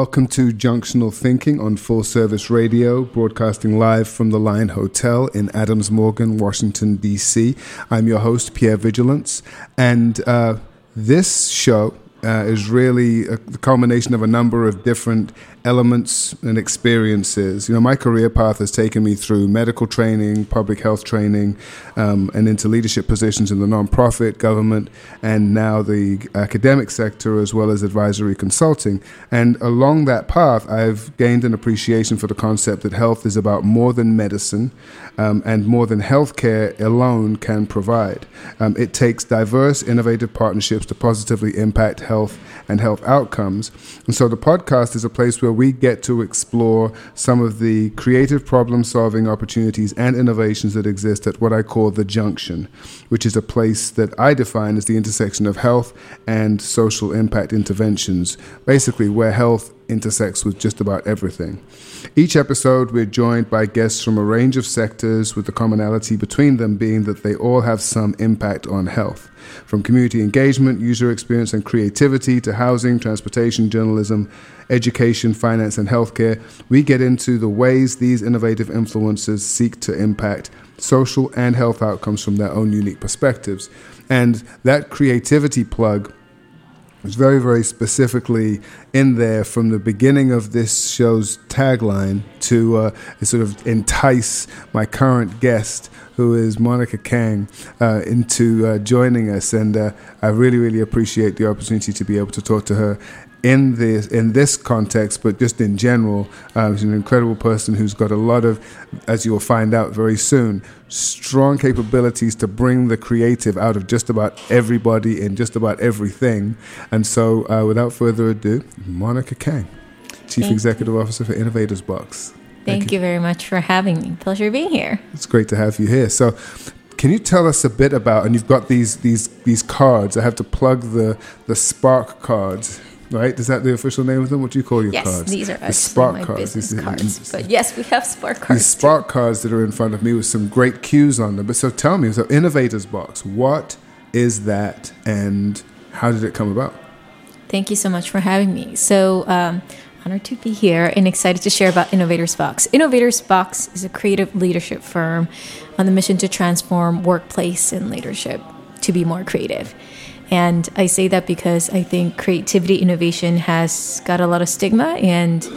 Welcome to Junctional Thinking on Full Service Radio, broadcasting live from the Line Hotel in Adams Morgan, Washington, D.C. I'm your host, Pierre Vigilance, and uh, this show uh, is really a, the culmination of a number of different elements and experiences. You know, my career path has taken me through medical training, public health training, um, and into leadership positions in the nonprofit, government, and now the academic sector, as well as advisory consulting. And along that path, I've gained an appreciation for the concept that health is about more than medicine um, and more than healthcare alone can provide. Um, it takes diverse, innovative partnerships to positively impact health and health outcomes. And so the podcast is a place where we get to explore some of the creative problem solving opportunities and innovations that exist at what I call the junction, which is a place that I define as the intersection of health and social impact interventions, basically, where health intersects with just about everything. Each episode, we're joined by guests from a range of sectors, with the commonality between them being that they all have some impact on health. From community engagement, user experience, and creativity to housing, transportation, journalism, education, finance, and healthcare, we get into the ways these innovative influencers seek to impact social and health outcomes from their own unique perspectives. And that creativity plug was very, very specifically in there from the beginning of this show's tagline to uh, sort of entice my current guest, who is Monica Kang, uh, into uh, joining us. And uh, I really, really appreciate the opportunity to be able to talk to her in this in this context, but just in general, uh, she's an incredible person who's got a lot of, as you will find out very soon, strong capabilities to bring the creative out of just about everybody in just about everything. And so, uh, without further ado, Monica Kang, Chief Thank Executive Officer for Innovators Box. Thank, you very much for having me. Pleasure being here. It's great to have you here. So, can you tell us a bit about? And you've got these these these cards. I have to plug the the Spark cards. Right? Is that the official name of them? What do you call your Yes, cards? these are the Spark my cards. These- cards. But yes, we have Spark cards. These. Spark cards that are in front of me with some great cues on them. But so tell me, so Innovators Box, what is that, and how did it come about? Thank you so much for having me. So, um, honored to be here and excited to share about Innovators Box. Innovators Box is a creative leadership firm on the mission to transform workplace and leadership to be more creative. And I say that because I think creativity innovation has got a lot of stigma and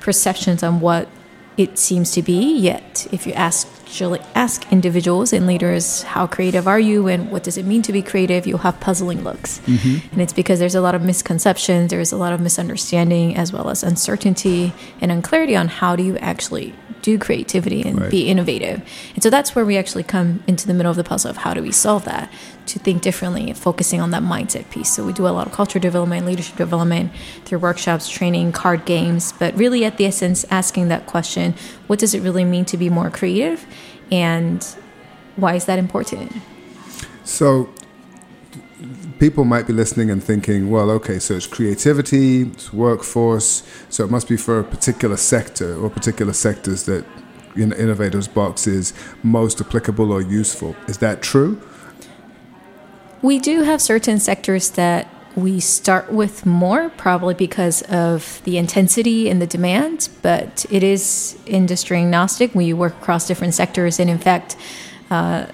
perceptions on what it seems to be. Yet, if you ask actually ask individuals and leaders how creative are you and what does it mean to be creative, you'll have puzzling looks. Mm-hmm. And it's because there's a lot of misconceptions, there's a lot of misunderstanding, as well as uncertainty and unclarity on how do you actually do creativity and Right. be innovative. And so that's where we actually come into the middle of the puzzle of how do we solve that to think differently, focusing on that mindset piece. So we do a lot of culture development, leadership development through workshops, training, card games, but really at the essence, asking that question what does it really mean to be more creative? And why is that important? So, people might be listening and thinking, well, okay, so it's creativity, it's workforce, so it must be for a particular sector or particular sectors that in Innovators Box is most applicable or useful. Is that true? We do have certain sectors that we start with more, probably because of the intensity and the demand, but it is industry agnostic. We work across different sectors, and in fact, uh,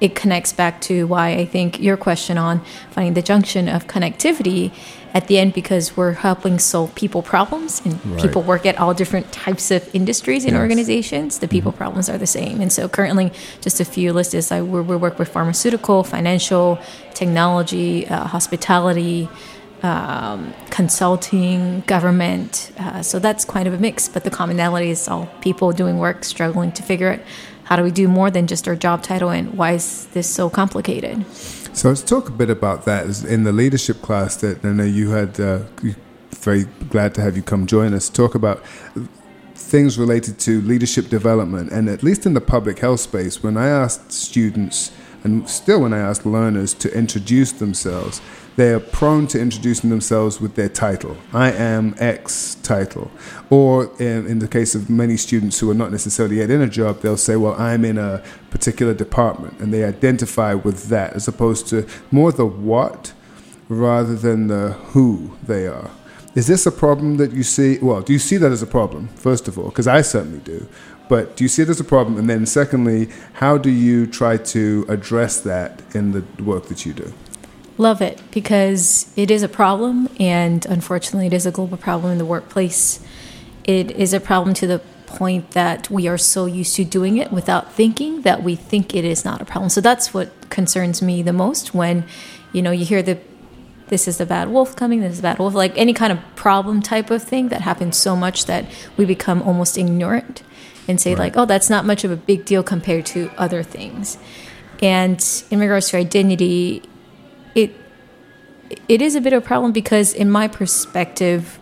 it connects back to why I think your question on finding the junction of connectivity at the end because we're helping solve people problems and Right. people work at all different types of industries and Yes. organizations the people problems are the same and so currently just a few lists is I, we we work with pharmaceutical financial technology uh, hospitality um, consulting, government. Uh, so that's kind of a mix. But the commonality is all people doing work, struggling to figure out how do we do more than just our job title and why is this so complicated. So let's talk a bit about that in the leadership class that I know you had. Uh, very glad to have you come join us. Talk about things related to leadership development, and at least in the public health space, when I asked students, and still when I ask learners to introduce themselves, they are prone to introducing themselves with their title. I am X title. Or in, in, the case of many students who are not necessarily yet in a job, they'll say, well, I'm in a particular department. And they identify with that as opposed to more the what rather than the who they are. Is this a problem that you see? Well, do you see that as a problem, first of all? Because I certainly do. But do you see it as a problem? And then, secondly, how do you try to address that in the work that you do? Love it because it is a problem, and unfortunately, it is a global problem in the workplace. It is a problem to the point that we are so used to doing it without thinking that we think it is not a problem. So that's what concerns me the most when you know you hear the this is the bad wolf coming, this is the bad wolf, like any kind of problem type of thing that happens so much that we become almost ignorant and say, right. like, oh, that's not much of a big deal compared to other things. And in regards to identity, it it is a bit of a problem because in my perspective,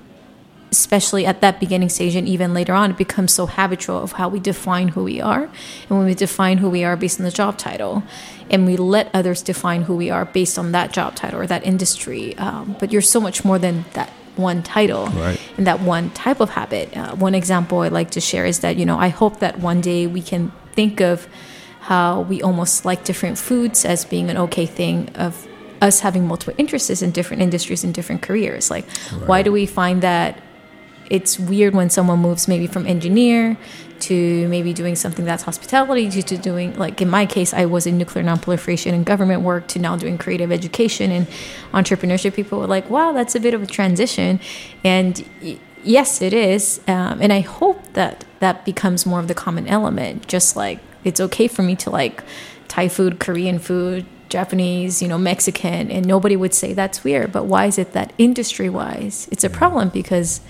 especially at that beginning stage and even later on, it becomes so habitual of how we define who we are. And when we define who we are based on the job title, and we let others define who we are based on that job title or that industry. Um, but you're so much more than that one title right. and that one type of habit. Uh, one example I like to share is that, you know, I hope that one day we can think of how we almost like different foods as being an okay thing of us having multiple interests in different industries and different careers. Like, right. why do we find that it's weird when someone moves maybe from engineer to maybe doing something that's hospitality to, to doing like in my case i was in nuclear nonproliferation and government work to now doing creative education and entrepreneurship people were like wow that's a bit of a transition and yes it is um, and i hope that that becomes more of the common element just like it's okay for me to like thai food korean food Japanese, you know, Mexican, and nobody would say that's weird. But why is it that industry wise it's a problem? Because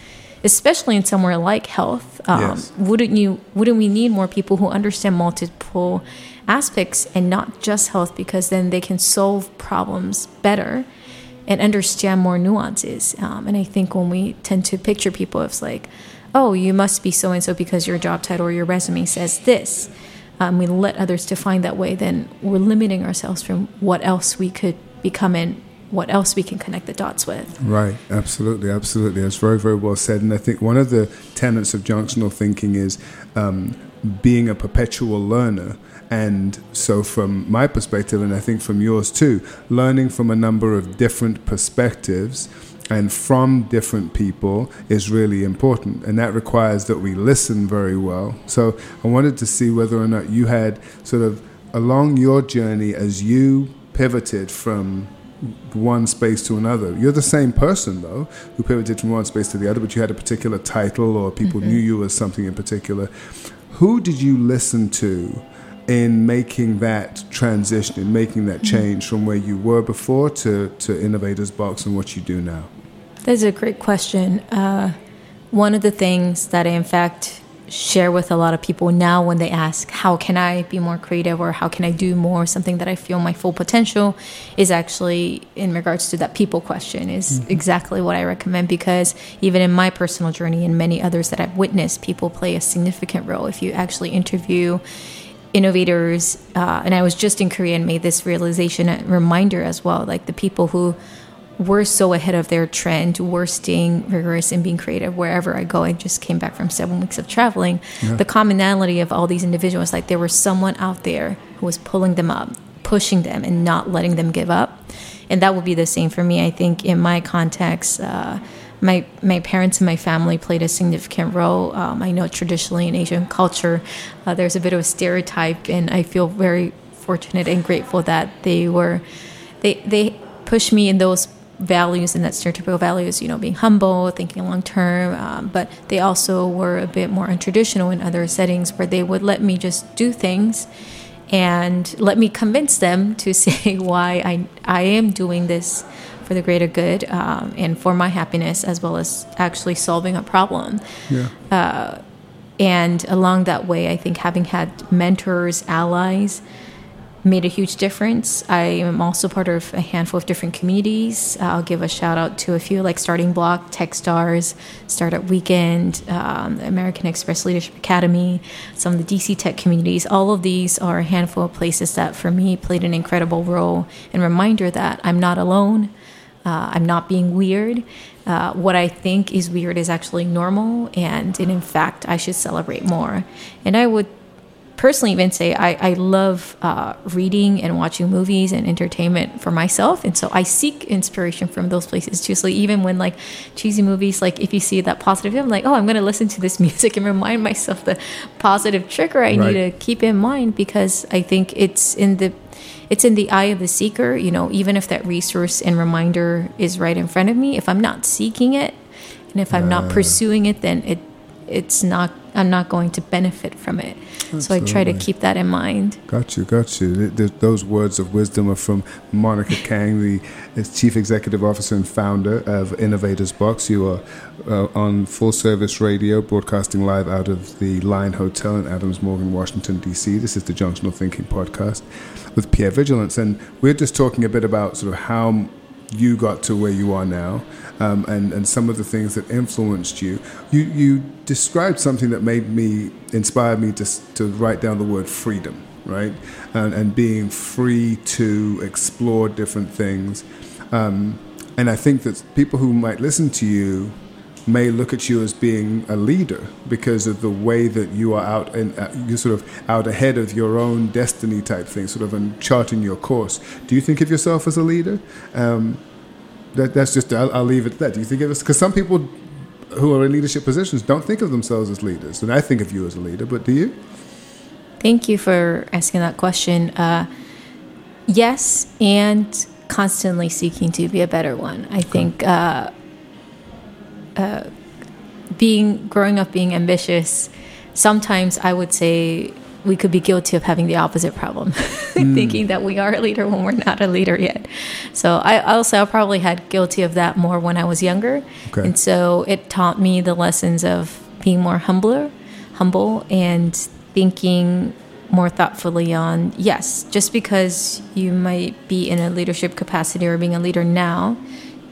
especially in somewhere like health. Um, yes. Wouldn't you? Wouldn't we need more people who understand multiple aspects and not just health? Because then they can solve problems better and understand more nuances. Um, and I think when we tend to picture people, it's like, oh, you must be so and so because your job title or your resume says this. Um, we let others define that way, then we're limiting ourselves from what else we could become in what else we can connect the dots with. Right, absolutely, absolutely. That's very, very well said. And I think one of the tenets of junctional thinking is um, being a perpetual learner. And so, from my perspective, and I think from yours too, learning from a number of different perspectives and from different people is really important. And that requires that we listen very well. So, I wanted to see whether or not you had sort of along your journey as you pivoted from one space to another. You're the same person though, who pivoted from one space to the other, but you had a particular title or people mm-hmm. knew you as something in particular. Who did you listen to in making that transition, in making that mm-hmm. change from where you were before to, to Innovators Box and what you do now? That's a great question. Uh, one of the things that I, in fact, share with a lot of people now when they ask how can i be more creative or how can i do more something that i feel my full potential is actually in regards to that people question is mm-hmm. exactly what i recommend because even in my personal journey and many others that i've witnessed people play a significant role if you actually interview innovators uh, and i was just in korea and made this realization a reminder as well like the people who we're so ahead of their trend. We're staying rigorous and being creative wherever I go. I just came back from seven weeks of traveling. Yeah. The commonality of all these individuals, like there was someone out there who was pulling them up, pushing them, and not letting them give up. And that would be the same for me. I think in my context, uh, my my parents and my family played a significant role. Um, I know traditionally in Asian culture, uh, there's a bit of a stereotype, and I feel very fortunate and grateful that they were they they pushed me in those values and that stereotypical values, you know, being humble, thinking long term. Um, but they also were a bit more untraditional in other settings where they would let me just do things and let me convince them to say why I, I am doing this for the greater good um, and for my happiness as well as actually solving a problem. Yeah. And along that way, I think having had mentors, allies, made a huge difference. I am also part of a handful of different communities. I'll give a shout out to a few like Starting Block, Techstars, Startup Weekend, um, American Express Leadership Academy, some of the DC Tech communities. All of these are a handful of places that for me played an incredible role and reminder that I'm not alone. Uh, I'm not being weird. Uh, what I think is weird is actually normal, and, and in fact, I should celebrate more. And I would personally even say I, I love uh, reading and watching movies and entertainment for myself. And so I seek inspiration from those places too. So even when like cheesy movies, like if you see that positive, I'm like, oh, I'm going to listen to this music and remind myself the positive trigger I Right. need to keep in mind because I think it's in the it's in the eye of the seeker you know even if that resource and reminder is right in front of me if i'm not seeking it and if i'm not pursuing it then it it's not i'm not going to benefit from it so i try to keep that in mind Got you, got you. Th- th- those words of wisdom are from Monica Kang, the Chief Executive Officer and founder of Innovators Box. You are uh, on full service radio, broadcasting live out of the Line Hotel in Adams Morgan, Washington, D.C. This is the Junctional Thinking Podcast with Pierre Vigilance. And we're just talking a bit about sort of how you got to where you are now um, and, and some of the things that influenced you. You, you described something that made me, inspired me to, to write down the word freedom, right? And, and being free to explore different things. Um, and I think that people who might listen to you may look at you as being a leader because of the way that you are out and uh, you're sort of out ahead of your own destiny type thing, sort of and charting your course. Do you think of yourself as a leader? Um, that, that's just I'll, I'll leave it at that. Do you think of us? Because some people who are in leadership positions don't think of themselves as leaders, and I think of you as a leader. But do you? Thank you for asking that question. Uh, yes, and constantly seeking to be a better one. I think uh, uh, being growing up being ambitious. Sometimes I would say we could be guilty of having the opposite problem, thinking that we are a leader when we're not a leader yet. So I also probably had guilty of that more when I was younger, Okay. and so it taught me the lessons of being more humbler, humble, and thinking more thoughtfully on yes, just because you might be in a leadership capacity or being a leader now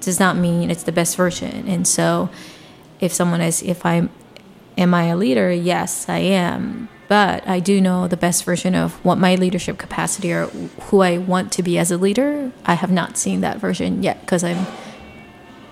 does not mean it's the best version. And so if someone is if I'm am I a leader? Yes, I am. But I do know the best version of what my leadership capacity or who I want to be as a leader. I have not seen that version yet because I'm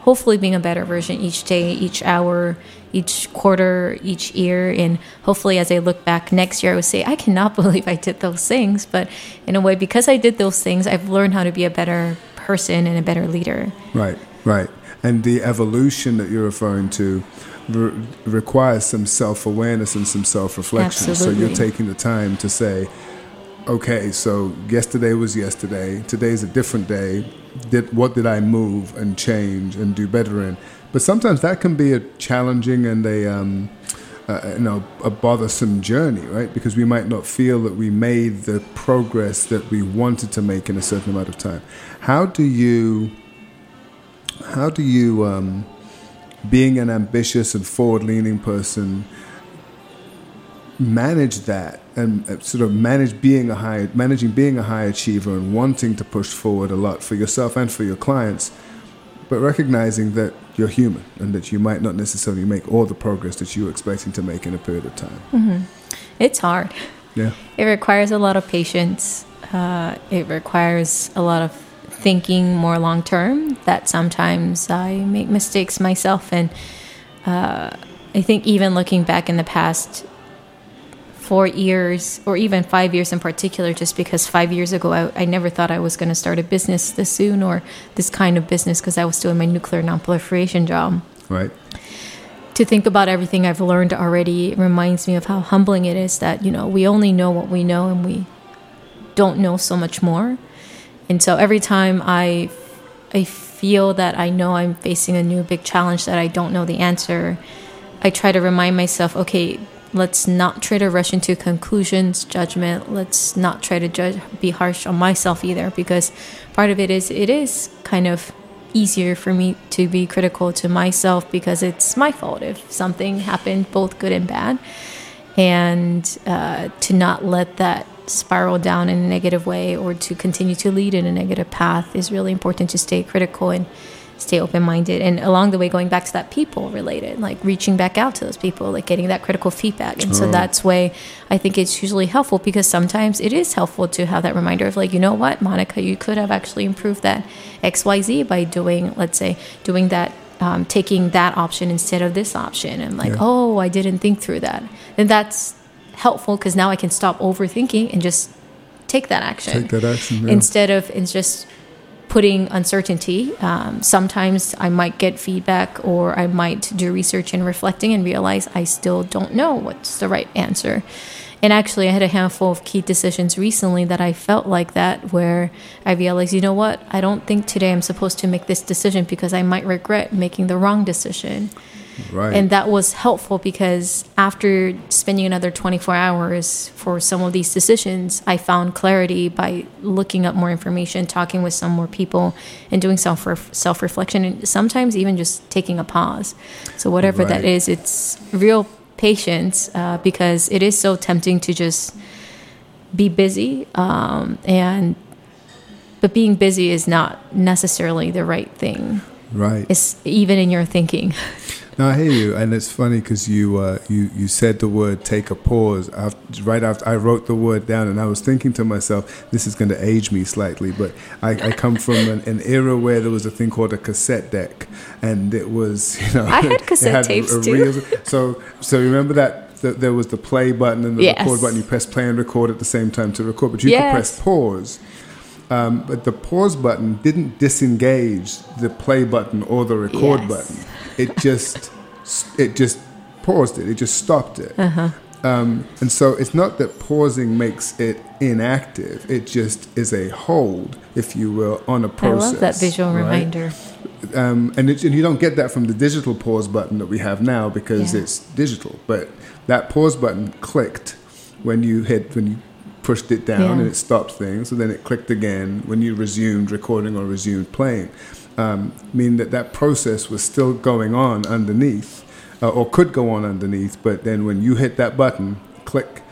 hopefully being a better version each day, each hour, each quarter, each year. And hopefully, as I look back next year, I would say, I cannot believe I did those things. But in a way, because I did those things, I've learned how to be a better person and a better leader. Right, right. And the evolution that you're referring to re- requires some self awareness and some self reflection. So you're taking the time to say, okay, so yesterday was yesterday, today's a different day. Did, what did I move and change and do better in? But sometimes that can be a challenging and a. Um, uh, you know, a bothersome journey, right? Because we might not feel that we made the progress that we wanted to make in a certain amount of time. How do you how do you, um, being an ambitious and forward-leaning person, manage that and uh, sort of manage being a high, managing being a high achiever and wanting to push forward a lot for yourself and for your clients, but recognizing that you're human and that you might not necessarily make all the progress that you were expecting to make in a period of time. It's hard. Yeah, It requires a lot of patience. Uh, it requires a lot of thinking more long term. That sometimes I make mistakes myself, and uh, I think even looking back in the past four years, or even five years in particular, just because five years ago I, I never thought I was going to start a business this soon or this kind of business because I was doing my nuclear nonproliferation job right. to think about everything I've learned already reminds me of how humbling it is that you know we only know what we know and we don't know so much more. And so every time I I feel that I know I'm facing a new big challenge that I don't know the answer, I try to remind myself, okay, let's not try to rush into conclusions, judgment. Let's not try to judge be harsh on myself either because part of it is it is kind of easier for me to be critical to myself because it's my fault if something happened, both good and bad. And uh, to not let that spiral down in a negative way or to continue to lead in a negative path is really important to stay critical and stay open minded. And along the way, going back to that people related, like reaching back out to those people, like getting that critical feedback. And so that's way I think it's usually helpful because sometimes it is helpful to have that reminder of like, you know what, Monica, you could have actually improved that XYZ by doing, let's say, doing that. Um, taking that option instead of this option, and like, Yeah. oh, I didn't think through that. and that's helpful because now I can stop overthinking and just take that action Take that action. yeah. instead of it's just putting uncertainty. Um, sometimes I might get feedback or I might do research and reflecting and realize I still don't know what's the right answer. And actually, I had a handful of key decisions recently that I felt like that, where I realized, you know what, I don't think today I'm supposed to make this decision because I might regret making the wrong decision. Right. And that was helpful because after spending another 24 hours for some of these decisions, I found clarity by looking up more information, talking with some more people, and doing self self reflection, and sometimes even just taking a pause. So whatever that Right. is, it's real patience uh, because it is so tempting to just be busy um, and. But being busy is not necessarily the right thing. right. It's even in your thinking. No, I hear you, and it's funny because you uh, you you said the word "take a pause." After, right after I wrote the word down, and I was thinking to myself, "This is going to age me slightly," but I, I come from an, an era where there was a thing called a cassette deck, and it was you know I had cassette tapes, too. reels- So so remember that. th- There was the play button and the Yes. record button. You press play and record at the same time to record, but you could press pause. Um, but the pause button didn't disengage the play button or the record Yes. button. It just it just paused it. It just stopped it. Uh-huh. Um, and so it's not that pausing makes it inactive. It just is a hold, if you will, on a process. I love that visual right? reminder. Um, and, it, and you don't get that from the digital pause button that we have now because Yeah. it's digital. But that pause button clicked when you hit when you pushed it down Yeah. and it stopped things. So then it clicked again when you resumed recording or resumed playing. Um, meaning that that process was still going on underneath, uh, or could go on underneath. But then when you hit that button, click,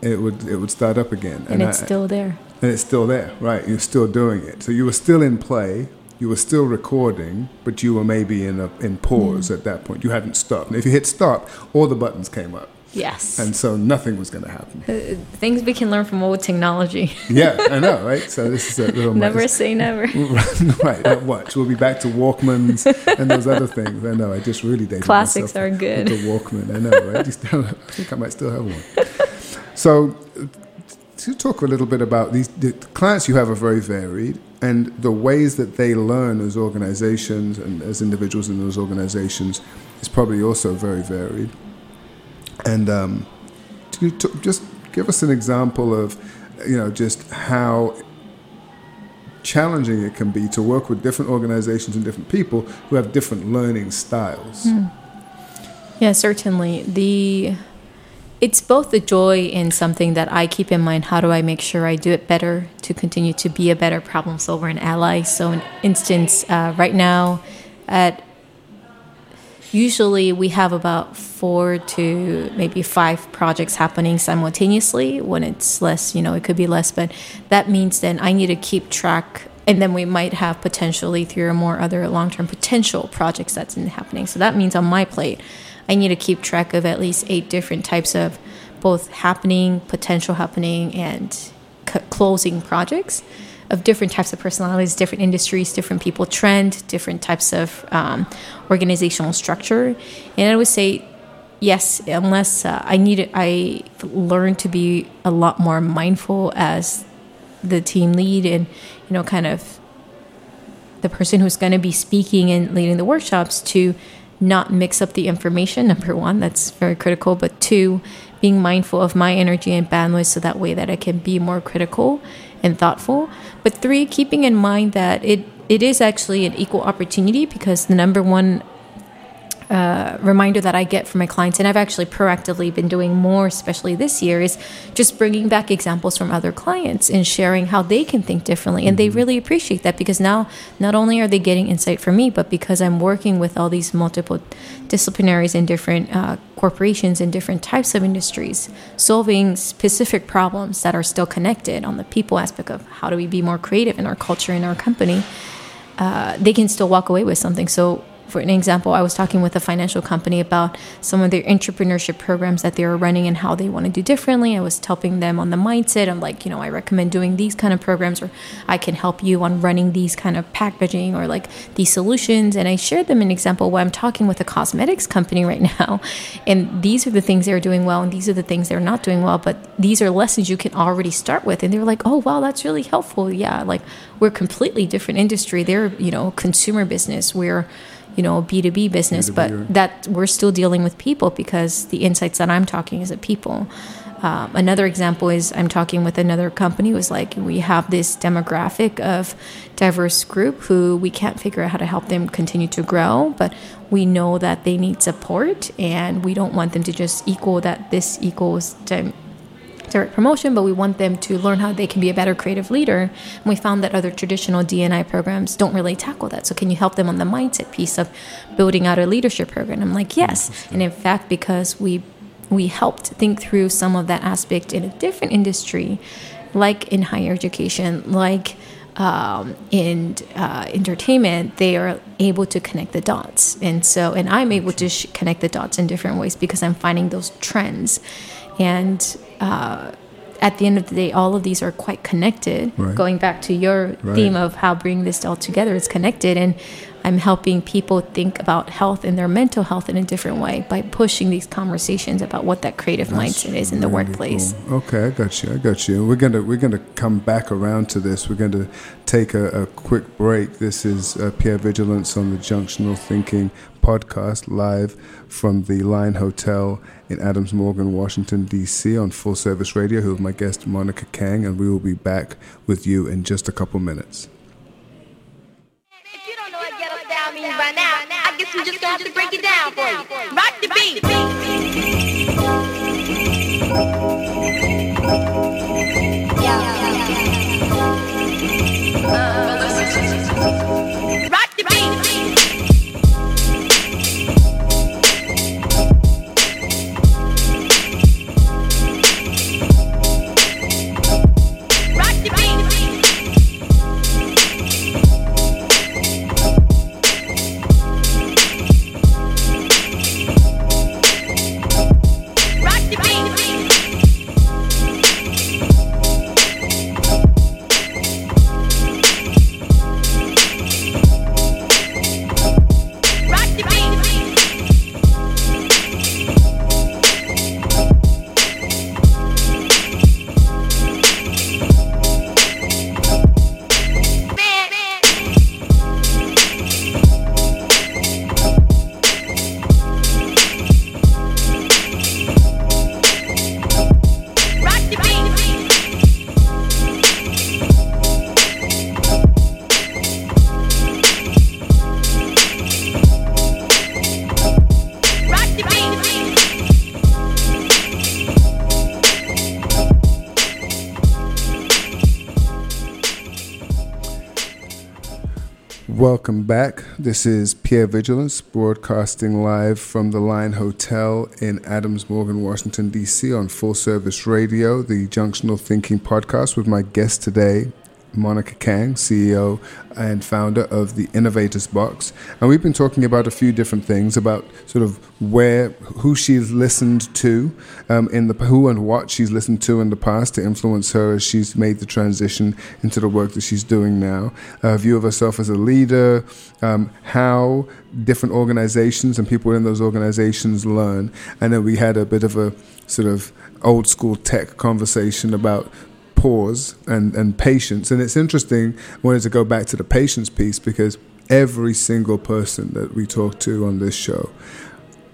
it would it would start up again. And it's I- still there. and it's still there, right? You're still doing it. So you were still in play, you were still recording, but you were maybe in a in pause at that point. You hadn't stopped. And if you hit stop, all the buttons came up, Yes. and so nothing was going to happen. Things we can learn from old technology. yeah, I know, right? So this is a little never say never. right. Watch. We'll be back to Walkmans and those other things. I know. I just really dated Classics myself are with good. The Walkman. I know, right? You still- I think I might still have one. So, uh, to talk a little bit about these the clients you have are very varied, and the ways that they learn as organizations and as individuals in those organizations is probably also very varied. And um, to, to just give us an example of, you know, just how challenging it can be to work with different organizations and different people who have different learning styles. Yeah, certainly. The it's both the joy in something that I keep in mind. How do I make sure I do it better to continue to be a better problem solver and ally? So, an instance, uh, right now, at usually we have about four to maybe five projects happening simultaneously. When it's less, you know, it could be less, but that means then I need to keep track. And then we might have potentially three or more other long term potential projects that's happening. So that means on my plate, I need to keep track of at least eight different types of both happening, potential happening, and closing projects of different types of personalities, different industries, different people trend, different types of um, organizational structure. And I would say, yes, unless uh, I need, I learned to be a lot more mindful as the team lead and you know kind of the person who's going to be speaking and leading the workshops to not mix up the information number one that's very critical but two being mindful of my energy and bandwidth so that way that i can be more critical and thoughtful. But three keeping in mind that it it is actually an equal opportunity because the number one uh, reminder that I get from my clients, and I've actually proactively been doing more, especially this year, is just bringing back examples from other clients and sharing how they can think differently. And they Mm-hmm. really appreciate that because now not only are they getting insight from me, but because I'm working with all these multiple disciplinaries and different uh, corporations and different types of industries, solving specific problems that are still connected on the people aspect of how do we be more creative in our culture, in our company uh, they can still walk away with something. So, for an example, I was talking with a financial company about some of their entrepreneurship programs that they were running and how they want to do differently. I was helping them on the mindset. I'm like, you know, I recommend doing these kind of programs, or I can help you on running these kind of packaging or like these solutions. And I shared them an example where I'm talking with a cosmetics company right now, and these are the things they're doing well, and these are the things they're not doing well. But these are lessons you can already start with. And they were like, oh, wow, that's really helpful. Yeah, like we're completely different industry. They're, you know, consumer business. We're, you know, B2B business, B2B, but right. that we're still dealing with people because the insights that I'm talking is at people. Um, another example is I'm talking with another company was like, we have this demographic of diverse group who we can't figure out how to help them continue to grow, but we know that they need support and we don't want them to just equal that this equals to direct promotion, but we want them to learn how they can be a better creative leader. And we found that other traditional DNI programs don't really tackle that. So, can you help them on the mindset piece of building out a leadership program? I'm like, yes. And in fact, because we we helped think through some of that aspect in a different industry, like in higher education, like um, in uh, entertainment, they are able to connect the dots. And so, and I'm able to sh- connect the dots in different ways because I'm finding those trends. And uh, at the end of the day, all of these are quite connected. Right. Going back to your Right. theme of how bringing this all together is connected. And I'm helping people think about health and their mental health in a different way by pushing these conversations about what that creative mindset is in the Really workplace. cool. Okay, I got you. I got you. We're gonna we're gonna come back around to this. We're gonna take a, a quick break. This is uh, Pierre Vigilance on the Junctional Thinking podcast, live from the Line Hotel in Adams Morgan, Washington D.C. on Full Service Radio. Who is my guest Monica Kang, and we will be back with you in just a couple minutes. If you don't know what ghetto style means by now, I guess we just gonna have to break it down for you. Rock the beat. Rock the uh-uh. Welcome back. This is Pierre Vigilance broadcasting live from the Line Hotel in Adams Morgan, Washington, D.C. on Full Service Radio, the Junctional Thinking podcast with my guest today, Monica Kang, CEO and founder of the Innovators Box. And we've been talking about a few different things about sort of where, who she's listened to um, in the, who and what she's listened to in the past to influence her as she's made the transition into the work that she's doing now. A view of herself as a leader, um, how different organizations and people in those organizations learn. And then we had a bit of a sort of old school tech conversation about pause and, and patience. And it's interesting, I wanted to go back to the patience piece because every single person that we talk to on this show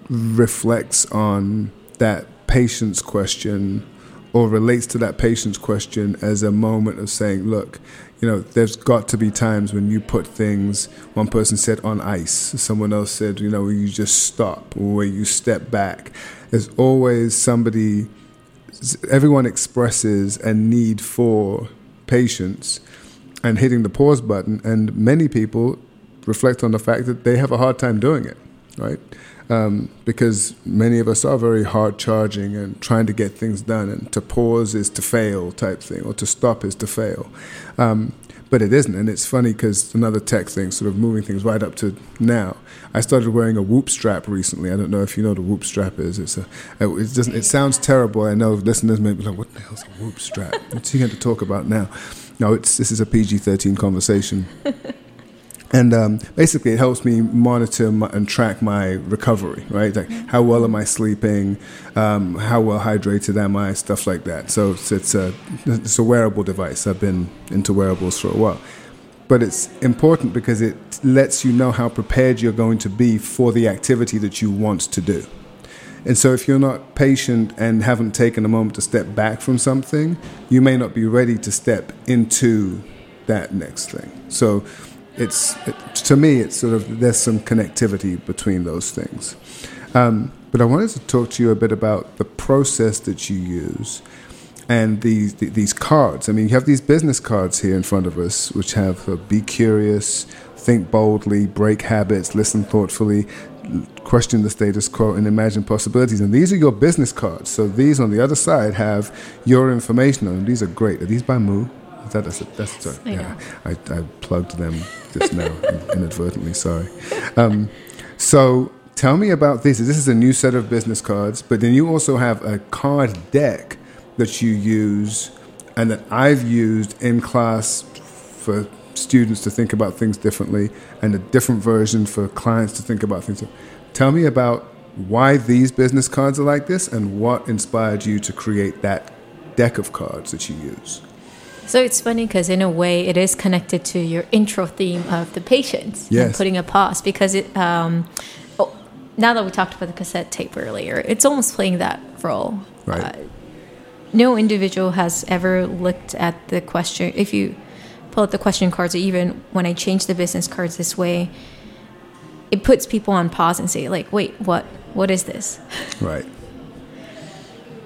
reflects on that patience question or relates to that patience question as a moment of saying, look, you know, there's got to be times when you put things, one person said on ice, someone else said, you know, you just stop or you step back. There's always somebody, everyone expresses a need for patience and hitting the pause button, and many people reflect on the fact that they have a hard time doing it, right? Um, because many of us are very hard charging and trying to get things done, and to pause is to fail type thing, or to stop is to fail. Um, but it isn't, and it's funny because another tech thing, sort of moving things right up to now. I started wearing a Whoop strap recently. I don't know if you know what a Whoop strap is. It's a, it doesn't. It sounds terrible. I know listeners may be like, "What the hell's a Whoop strap?" What's he going to talk about now? No, it's this is a PG thirteen conversation. And um, basically it helps me monitor my, and track my recovery right? Like how well am i sleeping? Um, how well hydrated am i? Stuff like that. So it's, it's, a, it's a wearable device. I've been into wearables for a while. But it's important because it lets you know how prepared you're going to be for the activity that you want to do. And so if you're not patient and haven't taken a moment to step back from something you may not be ready to step into that next thing. So it's it, to me it's sort of there's some connectivity between those things. Um, but i wanted to talk to you a bit about the process that you use and these these cards. I mean you have these business cards here in front of us which have uh, be curious think boldly break habits listen thoughtfully question the status quo and imagine possibilities. And these are your business cards. So these on the other side have your information on them. These are great. Are these by moo that, that's a, that's a, yeah. I, I plugged them just now inadvertently. Sorry. Um, so tell me about this. This is a new set of business cards, but then you also have a card deck that you use and that I've used in class for students to think about things differently and a different version for clients to think about things. Tell me about why these business cards are like this and what inspired you to create that deck of cards that you use. So it's funny because in a way it is connected to your intro theme of the patience yes. and putting a pause because it. Um, oh, now that we talked about the cassette tape earlier, it's almost playing that role. Right. Uh, no individual has ever looked at the question. If you pull out the question cards, or even when I change the business cards this way, it puts people on pause and say, like, "Wait, what? What is this?" Right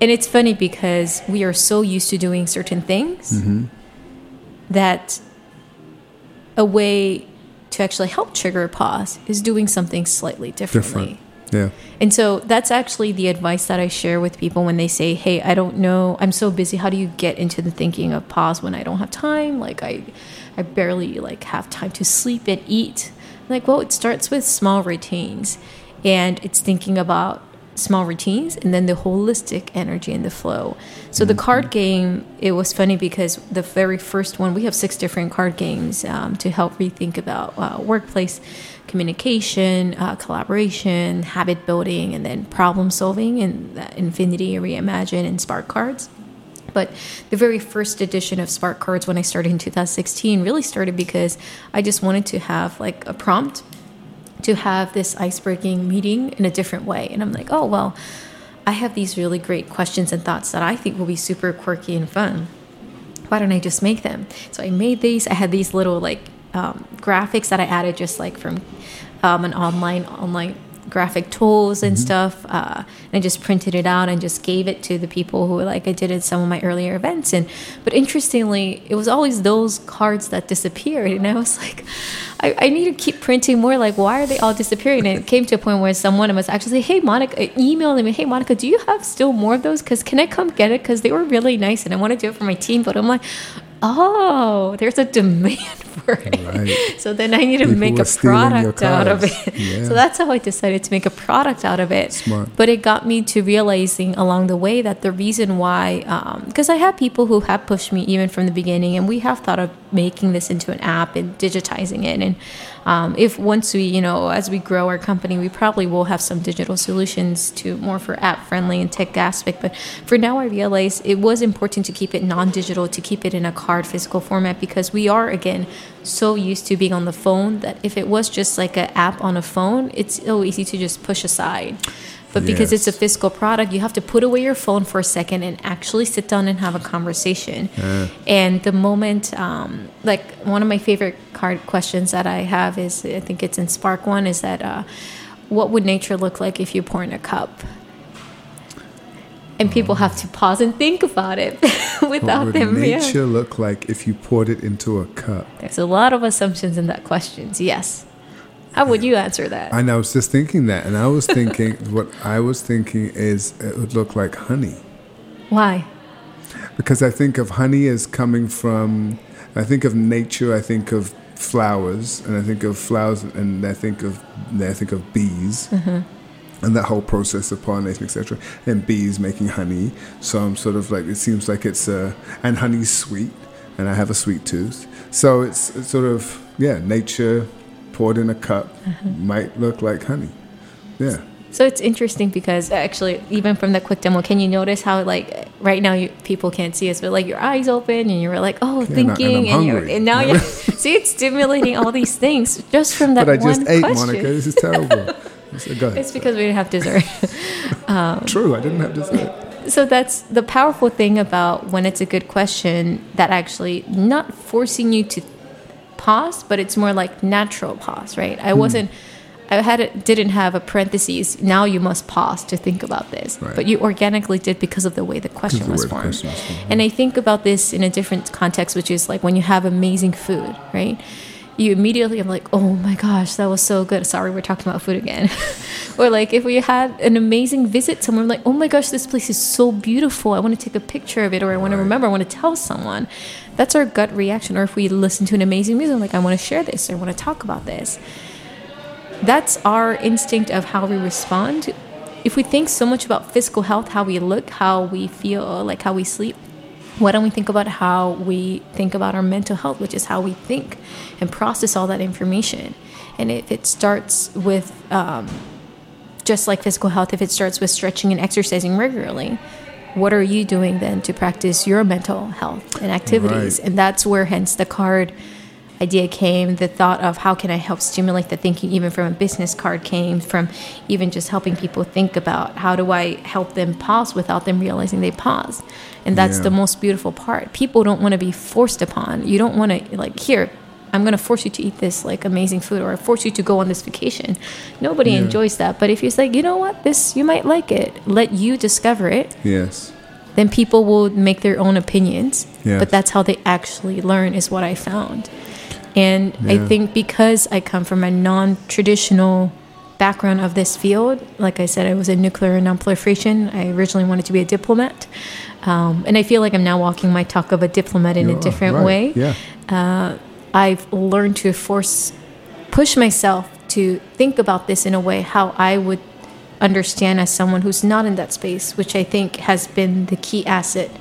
and it's funny because we are so used to doing certain things mm-hmm. that a way to actually help trigger a pause is doing something slightly differently. Different. Yeah. And so that's actually the advice that I share with people when they say, "Hey, I don't know, I'm so busy. How do you get into the thinking of pause when I don't have time? Like I I barely like have time to sleep and eat." I'm like, "Well, it starts with small routines." And it's thinking about small routines and then the holistic energy and the flow. So mm-hmm. the card game, it was funny because the very first one, we have six different card games um, to help rethink about uh, workplace communication, uh, collaboration, habit building, and then problem solving and Infinity, Reimagine, and Spark cards. But the very first edition of Spark cards when I started in 2016 really started because I just wanted to have like a prompt to have this icebreaking meeting in a different way. And I'm like, oh, well, I have these really great questions and thoughts that I think will be super quirky and fun. Why don't I just make them? So I made these. I had these little like um, graphics that I added just like from um, an online online graphic tools and mm-hmm. stuff. Uh, and I just printed it out and just gave it to the people who were like I did at some of my earlier events. And but interestingly, it was always those cards that disappeared, and I was like, I, I need to keep printing more. Like, why are they all disappearing? And it came to a point where someone was actually Hey, Monica, email me, Hey, Monica, do you have still more of those? Because can I come get it? Because they were really nice, and I want to do it for my team. But I'm like, oh, there's a demand for it. Right. So then I need to People make a product out of it. Yeah. So that's how I decided to make a product out of it. Smart. But it got me to realizing along the way that the reason why, because um, I have people who have pushed me even from the beginning, and we have thought of making this into an app and digitizing it. And um, if once we, you know, as we grow our company, we probably will have some digital solutions to more for app friendly and tech aspect. But for now, I realize it was important to keep it non digital, to keep it in a card physical format because we are, again, so used to being on the phone that if it was just like an app on a phone, it's so easy to just push aside. But because it's a physical product, you have to put away your phone for a second and actually sit down and have a conversation. And the moment, um, like one of my favorite card questions that I have is, I think it's in Spark One, is that uh, what would nature look like if you pour in a cup? And people have to pause and think about it without What would them. yeah. nature look like if you poured it into a cup? There's a lot of assumptions in that question. Yes. How would you answer that? And I was just thinking that, and I was thinking what I was thinking is it would look like honey. Why? because I think of honey as coming from, I think of nature, I think of flowers, and I think of flowers, and I think of, I think of bees, and that whole process of pollination, etc. And bees making honey. So I'm sort of like, it seems like it's, uh, and honey's sweet, and I have a sweet tooth. So it's, it's sort of, yeah, nature poured in a cup might look like honey. Yeah. So it's interesting because actually, even from the quick demo, can you notice how like right now you, people can't see us, but like your eyes open and you were like, oh, and and thinking, and, you're and now you see it's stimulating all these things just from that But I just ate, question. Monica. This is terrible. So. It's because we didn't have dessert. True, I didn't have dessert. so that's the powerful thing about when it's a good question that actually not forcing you to pause, but it's more like natural pause, right? Hmm. I wasn't. I had didn't have a parentheses. Now you must pause to think about this, Right. but you organically did because of the way the question the was formed. question was formed, And I think about this in a different context, which is like when you have amazing food, right? You immediately am like, oh my gosh, that was so good. Sorry, we're talking about food again. or like if we had an amazing visit somewhere, like, oh my gosh, this place is so beautiful. I want to take a picture of it, or I want to remember, I want to tell someone. That's our gut reaction. Or if we listen to an amazing music, like, I want to share this, or I want to talk about this. That's our instinct of how we respond. If we think so much about physical health, how we look, how we feel, like how we sleep, why don't we think about how we think about our mental health, which is how we think and process all that information? And if it starts with, um, just like physical health, if it starts with stretching and exercising regularly, what are you doing then to practice your mental health and activities? Right. And that's where, hence, the card idea came. The thought of how can I help stimulate the thinking, even from a business card, came from even just helping people think about how do I help them pause without them realizing they pause. And that's Yeah. the most beautiful part. People don't want to be forced upon. You don't want to, like, here, I'm going to force you to eat this like amazing food or force you to go on this vacation. Nobody Yeah. enjoys that. But if you say, you know what, this, you might like it, let you discover it, Yes. then people will make their own opinions. Yes. But that's how they actually learn, is what I found. And I think because I come from a non traditional background of this field, like I said, I was in nuclear and non-proliferation. I originally wanted to be a diplomat. Um, and I feel like I'm now walking my talk of a diplomat in You a different right, way. Yeah. I've learned to force, push myself to think about this in a way how I would understand as someone who's not in that space, which I think has been the key asset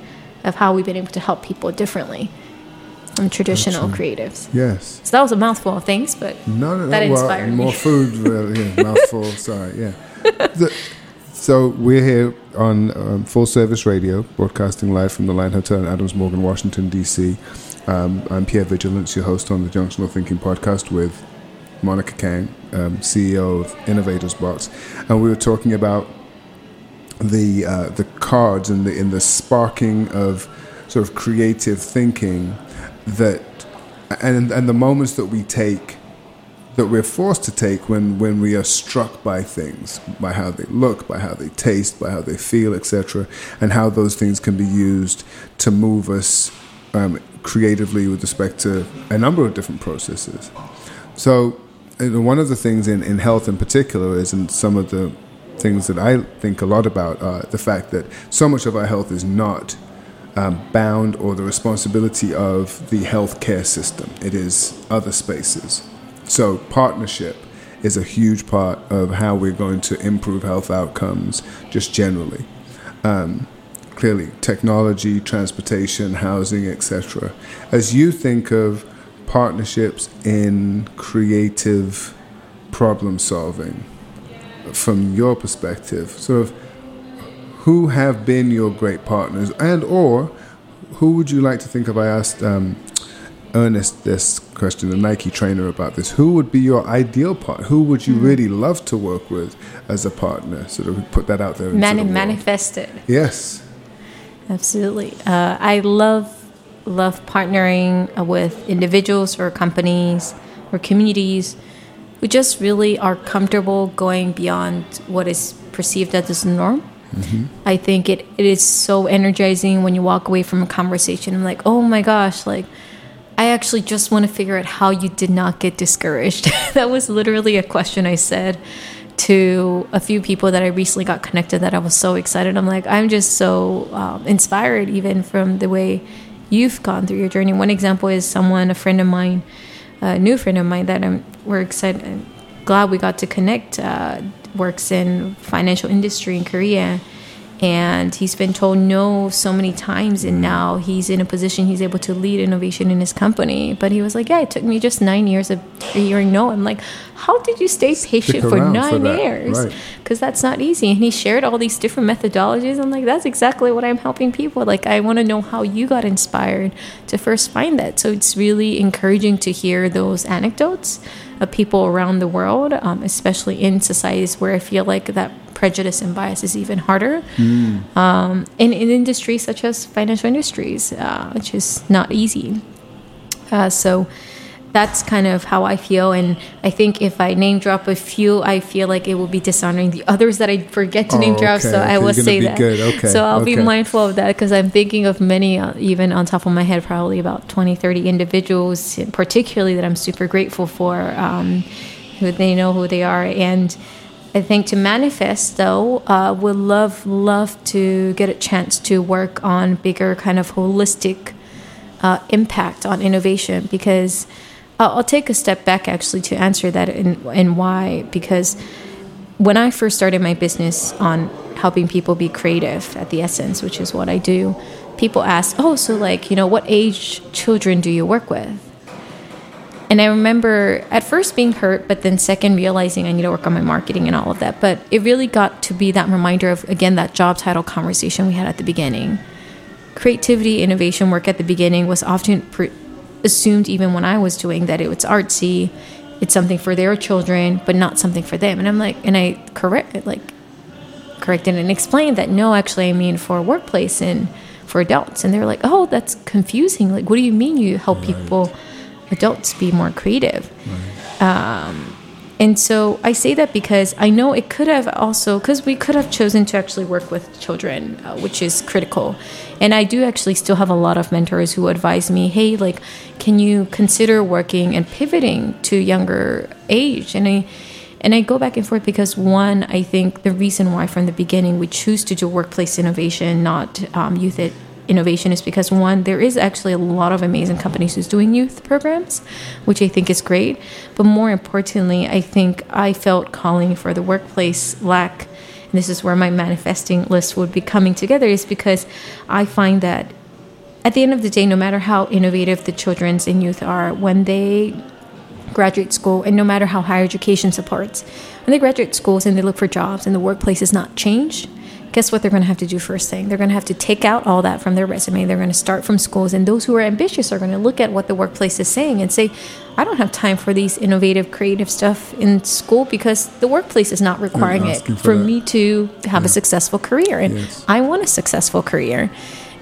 of how we've been able to help people differently traditional creatives. Yes. So that was a mouthful of things, but No, no, no. That well, inspired me. more food. Well, yeah, mouthful. Sorry. Yeah. The- so we're here on um, Full Service Radio, broadcasting live from the Line Hotel in Adams Morgan, Washington D.C. Um, I'm Pierre Vigilance, your host on the Junctional Thinking podcast with Monica Kang, um, CEO of Innovators Box, and we were talking about the uh, the cards and the in the sparking of sort of creative thinking that and and the moments that we take that we're forced to take when when we are struck by things by how they look by how they taste by how they feel etc and how those things can be used to move us um, creatively with respect to a number of different processes. So one of the things in, in health in particular is and some of the things that I think a lot about are the fact that so much of our health is not um, bound or the responsibility of the healthcare system. It is other spaces. So partnership is a huge part of how we're going to improve health outcomes just generally. Um, clearly, technology, transportation, housing, etc. As you think of partnerships in creative problem solving, from your perspective, sort of who have been your great partners, and or who would you like to think of? I asked um, Ernest this question the Nike trainer about this. Who would be your ideal partner? Who would you really love to work with as a partner? Sort of put that out there. into Man- the world. manifested. Yes. Absolutely. Uh, I love love partnering with individuals or companies or communities who just really are comfortable going beyond what is perceived as the norm. I think it, it is so energizing when you walk away from a conversation I'm like, oh my gosh, like I actually just want to figure out how you did not get discouraged. that was literally a question I said to a few people that I recently got connected that I was so excited. I'm like, I'm just so um, inspired even from the way you've gone through your journey. One example is someone, a friend of mine, a new friend of mine that I'm we're excited, glad we got to connect. Uh, works in financial industry in Korea, and he's been told no so many times, and now he's in a position he's able to lead innovation in his company. But he was like, "Yeah, it took me just nine years of hearing no." I'm like, "How did you stay patient for for nine that, years?" right. because that's not easy. And he shared all these different methodologies. I'm like, that's exactly what I'm helping people. Like, I want to know how you got inspired to first find that. So it's really encouraging to hear those anecdotes of people around the world, um, especially in societies where I feel like that prejudice and bias is even harder. Um, in, in industries such as financial industries, uh, which is not easy. Uh, so that's kind of how I feel. And I think if I name drop a few, I feel like it will be dishonoring the others that I forget to name Oh, drop. okay, So okay, I will say that. okay, so I'll be mindful of that because I'm thinking of many, uh, even on top of my head, probably about 20, 30 individuals, particularly that I'm super grateful for, um, who they know who they are. And I think to manifest though, uh, would love love to get a chance to work on bigger kind of holistic uh, impact on innovation because I'll, I'll take a step back actually to answer that and and why because when I first started my business on helping people be creative at the essence, which is what I do, people ask, "Oh, so like you know, what age children do you work with?" And I remember at first being hurt, but then second realizing I need to work on my marketing and all of that. But it really got to be that reminder of, again, that job title conversation we had at the beginning. Creativity, innovation work at the beginning was often pre- assumed, even when I was doing that, it was artsy, it's something for their children, but not something for them. And I'm like, and I correct, like, corrected and explained that no, actually, I mean for workplace and for adults. And they were like, oh, that's confusing. Like, what do you mean you help people, adults, be more creative? Um, and so I say that because I know it could have also, because we could have chosen to actually work with children, uh, which is critical. And I do actually still have a lot of mentors who advise me, hey, like, can you consider working and pivoting to younger age? And I, and I go back and forth because one, I think the reason why from the beginning we choose to do workplace innovation, not um, youth it- innovation, is because one, there is actually a lot of amazing companies who's doing youth programs, which I think is great. But more importantly, I think I felt calling for the workplace lack. And this is where my manifesting list would be coming together, is because I find that at the end of the day, no matter how innovative the children's and youth are, when they graduate school, and no matter how higher education supports, when they graduate schools and they look for jobs and the workplace is not changed, guess what they're going to have to do first thing? They're going to have to take out all that from their resume. They're going to start from schools, and those who are ambitious are going to look at what the workplace is saying and say, I don't have time for these innovative, creative stuff in school because the workplace is not requiring it for for me to have a successful career. And Yes. I want a successful career.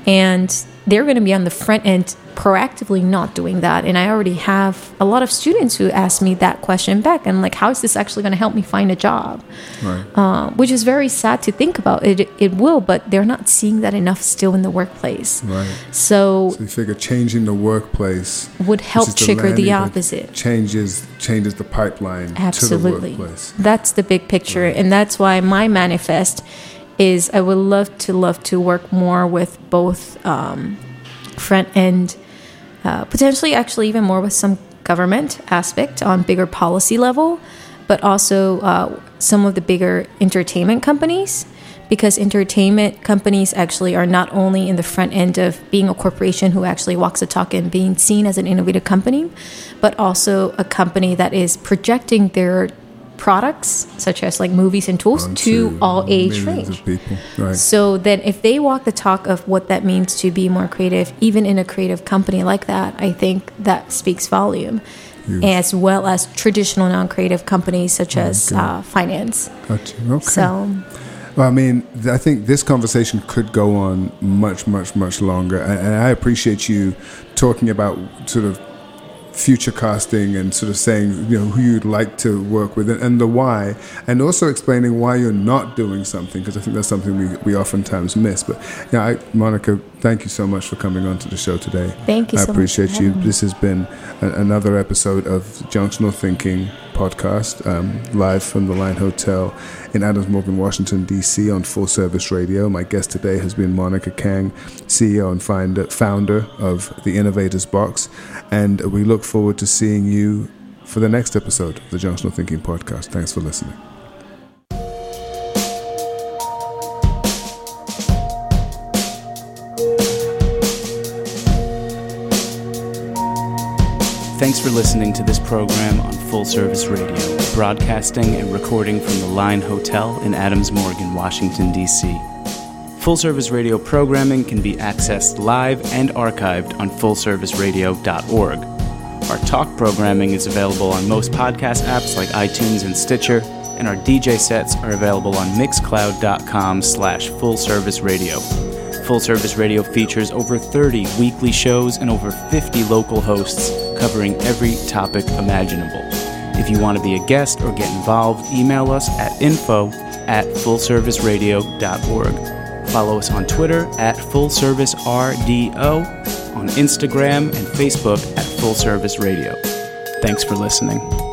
And they're going to be on the front end proactively not doing that. And I already have a lot of students who ask me that question back. And like, how is this actually going to help me find a job? Right. Uh, which is very sad to think about. It, it will, but they're not seeing that enough still in the workplace. Right. So So you figure changing the workplace would help trigger the opposite. Changes changes the pipeline Absolutely. to the workplace. That's the big picture. And that's why my manifest is I would love to love to work more with both um, front end, uh, potentially actually even more with some government aspect on bigger policy level, but also uh, some of the bigger entertainment companies. Because entertainment companies actually are not only in the front end of being a corporation who actually walks the talk and being seen as an innovative company, but also a company that is projecting their products such as like movies and tools to all age range. Right. So then, if they walk the talk of what that means to be more creative, even in a creative company like that, I think that speaks volume, as well as traditional non-creative companies such as uh, finance. Gotcha. Okay. So Well, I mean, I think this conversation could go on much, much, much longer, and I appreciate you talking about sort of future casting and sort of saying you know who you'd like to work with and, the why, and also explaining why you're not doing something because I think that's something we, we oftentimes miss. But yeah, I, Monica, thank you so much for coming on to the show today. Thank you I so much appreciate you. This has been a, another episode of Junctional Thinking podcast, um, live from the Line Hotel in Adams Morgan, Washington, D.C. on Full Service Radio. My guest today has been Monica Kang, CEO and finder, founder of the Innovators Box. And we look forward to seeing you for the next episode of the Junctional Thinking podcast. Thanks for listening. Thanks for listening to this program on Full Service Radio, broadcasting and recording from the Line Hotel in Adams Morgan, Washington, D.C. Full Service Radio programming can be accessed live and archived on fullserviceradio.org. Our talk programming is available on most podcast apps like iTunes and Stitcher, and our DJ sets are available on mixcloud.com slash fullserviceradio. Full Service Radio features over 30 weekly shows and over 50 local hosts covering every topic imaginable. If you want to be a guest or get involved, email us at info at fullserviceradio.org. Follow us on Twitter at FullServiceRDO, on Instagram and Facebook at Full Service Radio. Thanks for listening.